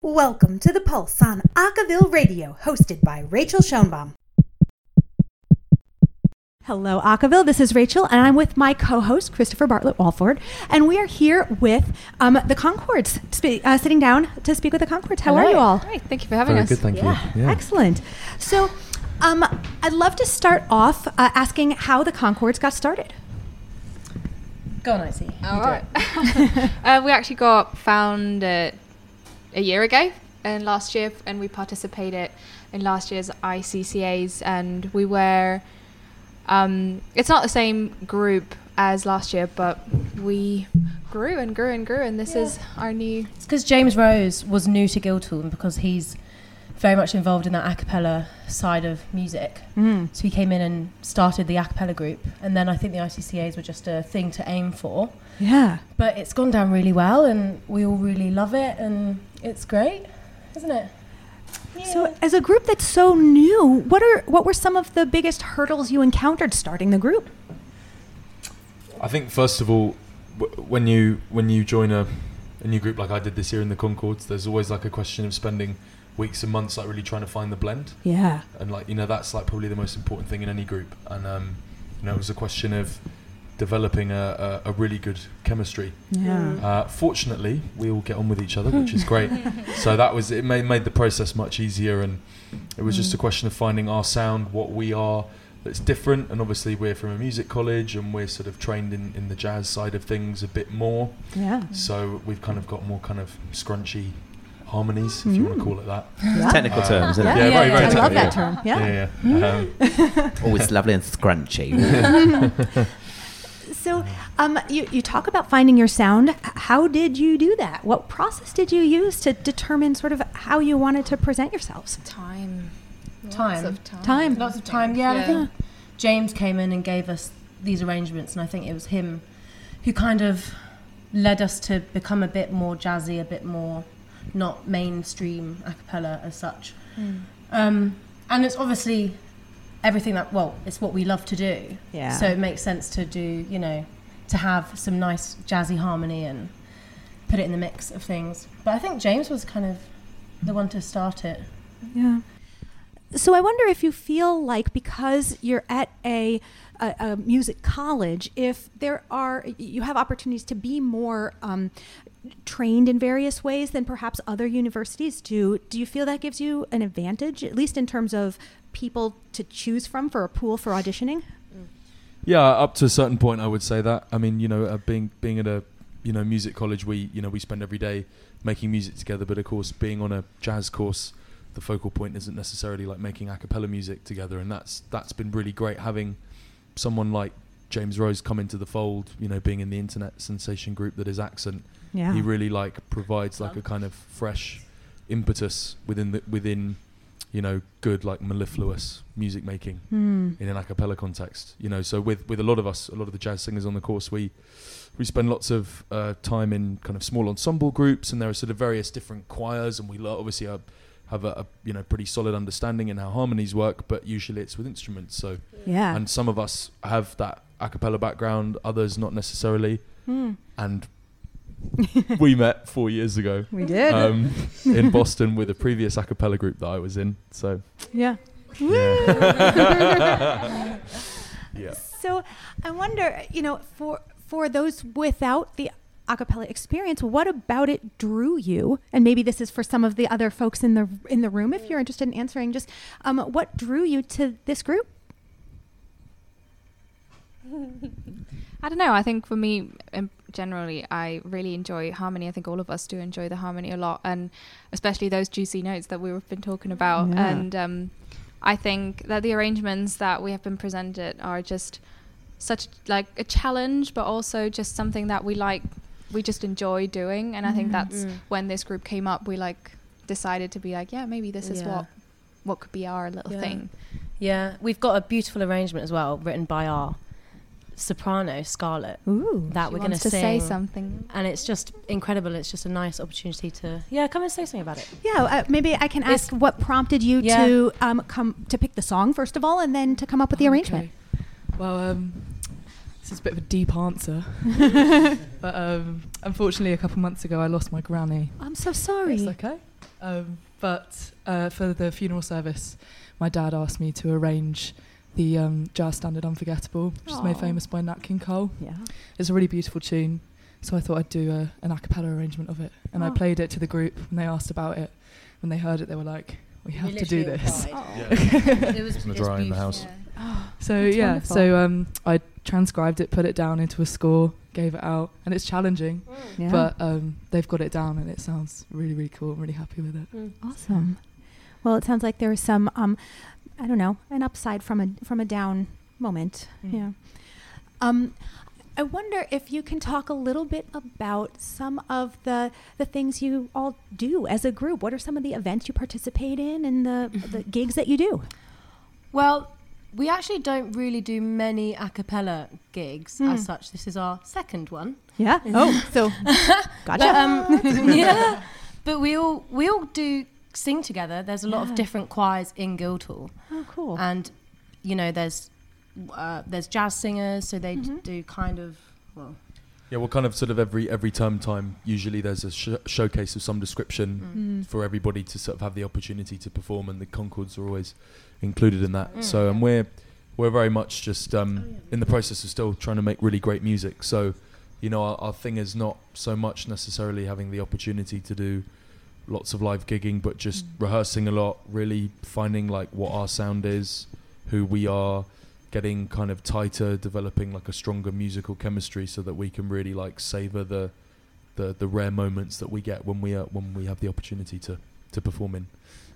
Welcome to The Pulse on Acaville Radio, hosted by Rachael Schoenbaum. Hello, Acaville. This is Rachael, and I'm with my co-host Christopher Bartlett Walford, and we are here with um, the Conchords, sp- uh, sitting down to speak with the Conchords. How Hello. are you all? Great, thank you for having Very us. good, thank Yeah, you. Yeah. excellent. So, um, I'd love to start off uh, asking how the Conchords got started. Go on, Icy. All right. uh, we actually got founded a year ago and last year, and we participated in last year's ICCAs, and we were. Um, it's not the same group as last year, but we grew and grew and grew, and this is our new. It's because James Rose was new to Guildhall and because he's very much involved in that a cappella side of music. Mm. So he came in and started the a cappella group. And then I think the ICCAs were just a thing to aim for. Yeah. But it's gone down really well and we all really love it and it's great, isn't it? So, as a group that's so new, what are what were some of the biggest hurdles you encountered starting the group? I think first of all, w- when you when you join a, a new group like I did this year in the Conchords, there's always like a question of spending weeks and months like really trying to find the blend, Yeah. and like you know that's like probably the most important thing in any group, and um, you know it was a question of developing a, a, a really good chemistry. Yeah. Uh, fortunately, we all get on with each other, which is great. so that was it. Made made the process much easier, and it was just a question of finding our sound, what we are that's different. And obviously, we're from a music college, and we're sort of trained in, in the jazz side of things a bit more. Yeah. So we've kind of got more kind of scrunchy harmonies, if you want to Mm. call it that. Yeah. Technical terms, isn't Yeah, it? very, very I love that term. Yeah. yeah. yeah. Um, Always lovely and scrunchy. So, um, you, you talk about finding your sound. How did you do that? What process did you use to determine sort of how you wanted to present yourselves? Time. Time. Lots of time. Time. Lots of time, yeah. and I think James came in and gave us these arrangements, and I think it was him who kind of led us to become a bit more jazzy, a bit more not mainstream a cappella as such. Um, and it's obviously everything that, well, it's what we love to do. Yeah. So it makes sense to do, you know, to have some nice jazzy harmony and put it in the mix of things. But I think James was kind of the one to start it. Yeah. So I wonder if you feel like because you're at a, a, a music college, if there are you have opportunities to be more um, trained in various ways than perhaps other universities do. Do you feel that gives you an advantage, at least in terms of people to choose from for a pool for auditioning? Yeah, up to a certain point, I would say that. I mean, you know, uh, being being at a you know music college, we you know we spend every day making music together. But of course, being on a jazz course, the focal point isn't necessarily like making a cappella music together, and that's that's been really great having someone like James Rose come into the fold. You know, being in the internet sensation group that is Accent, Yeah. he really like provides like a kind of fresh impetus within the within you know good like mellifluous music making Hmm. in an a cappella context. You know, so with with a lot of us, a lot of the jazz singers on the course, we we spend lots of uh, time in kind of small ensemble groups, and there are sort of various different choirs, and we lo- obviously have, have a, a you know pretty solid understanding in how harmonies work, but usually it's with instruments. So Yeah. and some of us have that a cappella background, others not necessarily, Hmm. and we met four years ago. We did. Um, in Boston with a previous a cappella group that I was in. So yeah. yeah. yeah. So I wonder, you know, for for those without the a cappella experience, what about it drew you? And maybe this is for some of the other folks in the in the room, if you're interested in answering. Just um, what drew you to this group? I don't know. I think for me, um, generally, I really enjoy harmony. I think all of us do enjoy the harmony a lot, and especially those juicy notes that we've been talking about. Yeah. And um, I think that the arrangements that we have been presented are just such like a challenge, but also just something that we like. We just enjoy doing, and I think that's Mm. when this group came up. We like decided to be like, yeah, maybe this is Yeah. what what could be our little Yeah. thing. Yeah, we've got a beautiful arrangement as well, written by our soprano Scarlett. Ooh, That we're going to to say something. and it's just incredible. It's just a nice opportunity to yeah, come and say something about it. yeah. Uh, maybe I can It's- ask what prompted you Yeah. to um, come to pick the song first of all, and then to come up with the arrangement. Well, um, This is a bit of a deep answer. but um, unfortunately, a couple months ago, I lost my granny. I'm so sorry. It's okay. Um, but uh, for the funeral service, my dad asked me to arrange the um, jazz standard Unforgettable, which is made famous by Nat King Cole. Yeah. It's a really beautiful tune, so I thought I'd do a, an a cappella arrangement of it. And I Oh. played it to the group when they asked about it. When they heard it, they were like, we have to do this. it was gonna dry in the house. So That's yeah, wonderful. so um, I transcribed it, put it down into a score, gave it out, and it's challenging, Yeah. but um, they've got it down, and it sounds really, really cool. I'm really happy with it. Awesome. Well, it sounds like there was some, um, I don't know, an upside from a from a down moment. Mm. Yeah. Um, I wonder if you can talk a little bit about some of the the things you all do as a group. What are some of the events you participate in and the the gigs that you do? Well, we actually don't really do many a cappella gigs Hmm. as such. This is our second one. Yeah. Oh, so gotcha. But, um, yeah. But we all we all do sing together. There's a lot Yeah. of different choirs in Guildhall, oh, cool. and you know there's uh, there's jazz singers, so they d- Mhm. do kind of well. Yeah, well, kind of sort of every every term time. Usually, there's a sh- showcase of some description Mm. for everybody to sort of have the opportunity to perform, and the Conchords are always included in that. Mm. So, and we're we're very much just um, in the process of still trying to make really great music. So, you know, our, our thing is not so much necessarily having the opportunity to do lots of live gigging, but just Mm. rehearsing a lot, really finding like what our sound is, who we are, getting kind of tighter, developing like a stronger musical chemistry, so that we can really like savor the the the rare moments that we get when we are when we have the opportunity to to perform in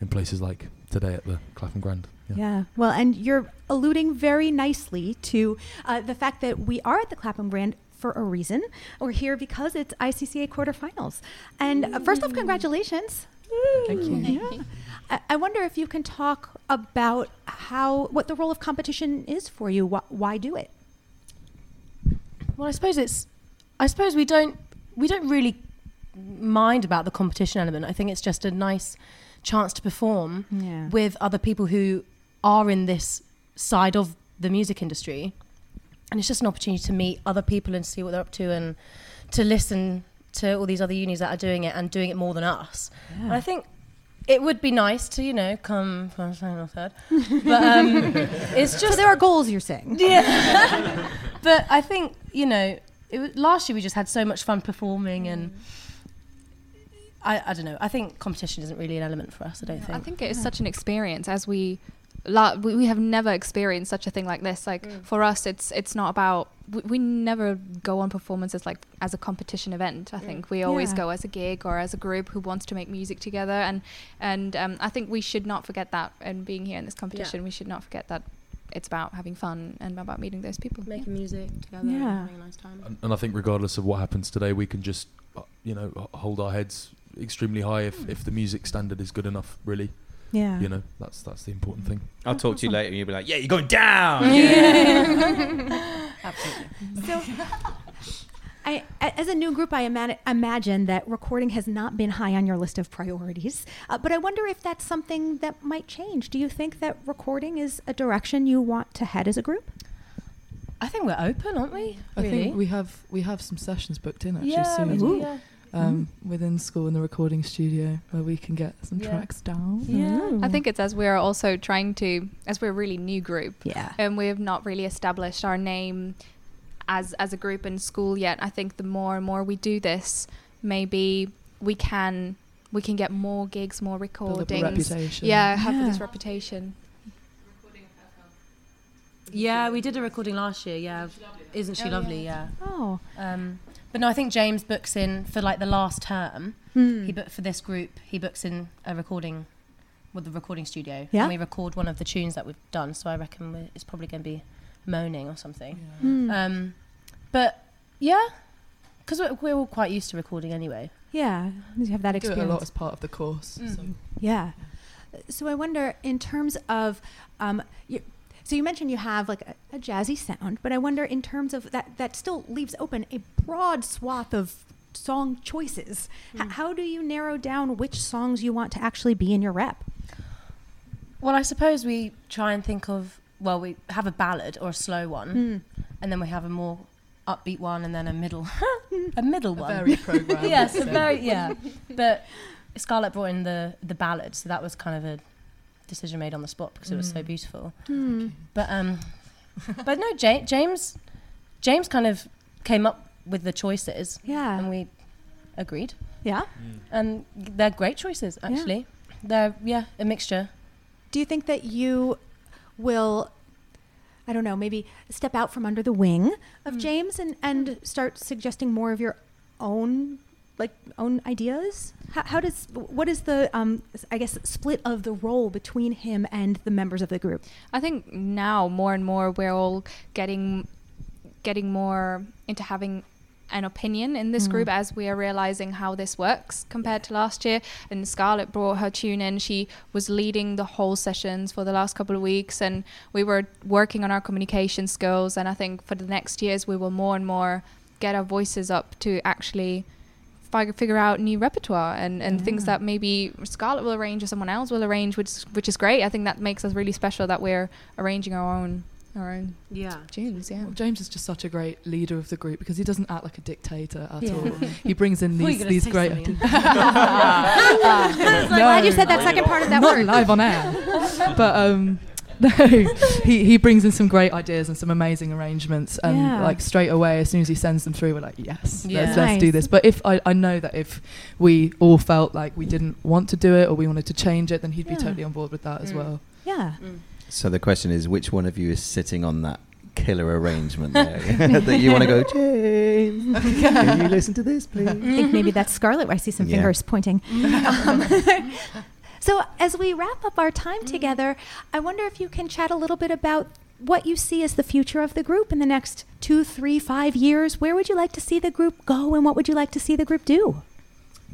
in places like today at the Clapham Grand. Yeah. Well, and you're alluding very nicely to uh, the fact that we are at the Clapham Grand for a reason. We're here because it's ICCA quarterfinals. And uh, first off, congratulations. Thank you. Yeah. I, I wonder if you can talk about how what the role of competition is for you. Why, why do it? Well, I suppose it's. I suppose we don't we don't really mind about the competition element. I think it's just a nice chance to perform Yeah. with other people who are in this side of the music industry, and it's just an opportunity to meet other people and see what they're up to, and to listen to all these other unis that are doing it and doing it more than us. And I think it would be nice to you know come from second or third, but um, it's just so there are goals you're saying. yeah. but I think you know, it was, last year we just had so much fun performing, and I, I don't know. I think competition isn't really an element for us. I don't I think. I think it is such an experience as we, la- we we have never experienced such a thing like this. Like for us, it's it's not about we, we never go on performances like as a competition event. I think we always Yeah. go as a gig or as a group who wants to make music together, and and um, I think we should not forget that. And being here in this competition, we should not forget that it's about having fun and about meeting those people. Making music together, Yeah. and having a nice time. And, and I think regardless of what happens today, we can just uh, you know hold our heads extremely high if, if the music standard is good enough. Really, Yeah. you know, that's that's the important thing. I'll talk to you later and you'll be like, yeah, you're going down. Absolutely. So, I, a- as a new group, I ima- imagine that recording has not been high on your list of priorities. Uh, but I wonder if that's something that might change. Do you think that recording is a direction you want to head as a group? I think we're open, aren't we? I really? think we have we have some sessions booked in actually yeah, soon we do, yeah. Um, within school in the recording studio where we can get some Yeah. tracks down. Yeah. I think it's as we're also trying to, as we're a really new group, Yeah. and we have not really established our name as as a group in school yet. I think the more and more we do this, maybe we can we can get more gigs, more Build up a recordings. reputation. Yeah, have Yeah. this reputation. Yeah, we did a recording last year. Yeah, isn't she lovely? Yeah. Oh. Um, but no, I think James books in for like the last term. Hmm. He booked for this group. He books in a recording with the recording studio. Yeah. And we record one of the tunes that we've done. So I reckon we're, it's probably going to be moaning or something. Hmm. Um, but yeah, because we're, we're all quite used to recording anyway. yeah. You have that We do it experience. a lot as part of the course. Mm. So. Yeah. So I wonder, in terms of, um, you, so you mentioned you have like a, a jazzy sound, but I wonder in terms of that, that still leaves open a broad swath of song choices. H- how do you narrow down which songs you want to actually be in your rep? Well, I suppose we try and think of, well, we have a ballad or a slow one. Hmm. and then we have a more upbeat one, and then a middle, a middle A one. very program. yes, a very yeah. But Scarlett brought in the the ballad, so that was kind of a decision made on the spot because it was so Mm. beautiful. Hmm. But um, but no, ja- James, James kind of came up with the choices, Yeah. and we agreed, Yeah. and they're great choices actually. They're yeah a mixture. Do you think that you will, I don't know, maybe step out from under the wing of Mm. James and, and start suggesting more of your own, like, own ideas? How, how does, what is the, um, I guess, split of the role between him and the members of the group? I think now more and more we're all getting getting more into having an opinion in this Mm. group as we are realizing how this works compared to last year. And Scarlett brought her tune in. She was leading the whole sessions for the last couple of weeks, and we were working on our communication skills. And I think for the next years, we will more and more get our voices up to actually figure out new repertoire and, and things that maybe Scarlett will arrange or someone else will arrange, which which is great. I think that makes us really special that we're arranging our own our own Yeah. tunes. Yeah. Well, James is just such a great leader of the group because he doesn't act like a dictator at Yeah. all. He brings in these were gonna these say great. something. I'm glad you said that second part of that Not word. live on air, but um, no, he he brings in some great ideas and some amazing arrangements, and Yeah. like straight away as soon as he sends them through, we're like, yes, Yeah. let's let's do this. But if I I know that if we all felt like we didn't want to do it or we wanted to change it, then he'd Yeah. be totally on board with that as Mm. well. Yeah. So the question is, which one of you is sitting on that killer arrangement there that you want to go, James? Can you listen to this, please? I think maybe that's Scarlett. I see some Yeah. fingers pointing. Um, so, as we wrap up our time together, I wonder if you can chat a little bit about what you see as the future of the group in the next two, three, five years. Where would you like to see the group go, and what would you like to see the group do?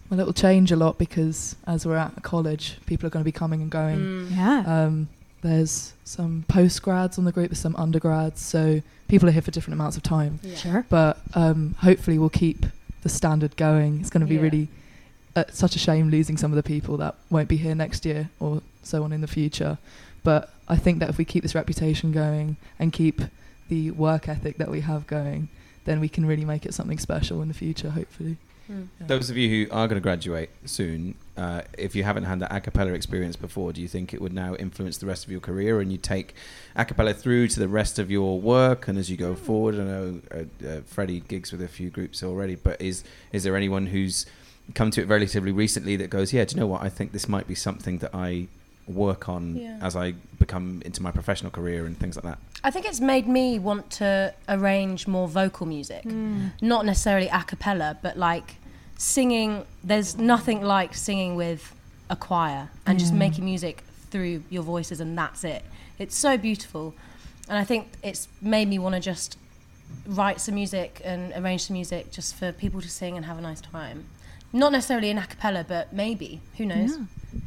Well, it will change a lot because as we're at college, people are going to be coming and going. Mm. Yeah. Um, there's some post grads on the group, there's some undergrads, so people are here for different amounts of time. Sure. But um, hopefully, we'll keep the standard going. It's going to be Yeah. really uh, such a shame losing some of the people that won't be here next year or so on in the future. But I think that if we keep this reputation going and keep the work ethic that we have going, then we can really make it something special in the future, hopefully. Mm. Yeah. Those of you who are going to graduate soon, uh, if you haven't had that a cappella experience before, do you think it would now influence the rest of your career and you take a cappella through to the rest of your work and as you go forward? I know uh, uh, Freddie gigs with a few groups already, but is is there anyone who's come to it relatively recently that goes, yeah, do you know what? I think this might be something that I work on Yeah. as I become into my professional career and things like that. I think it's made me want to arrange more vocal music. Mm. Not necessarily a cappella, but like singing. There's nothing like singing with a choir and just making music through your voices, and that's it. It's so beautiful. And I think it's made me want to just write some music and arrange some music just for people to sing and have a nice time. Not necessarily in a cappella, but maybe. Who knows? Yeah.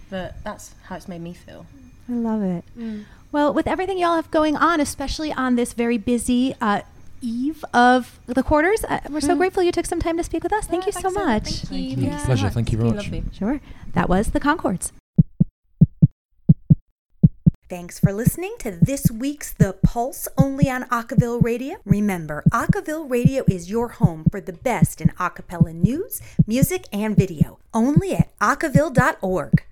But that's how it's made me feel. I love it. Well, with everything y'all have going on, especially on this very busy uh, eve of the quarters, uh, we're so Mhm. grateful you took some time to speak with us. Thank Oh, you so thanks so- much. thank Thank you. you. Yeah. Pleasure. Thank you very much. lovely. Sure. That was the Conchords. Thanks for listening to this week's The Pulse only on Acaville Radio. Remember, Acaville Radio is your home for the best in acapella news, music, and video. Only at acaville.org.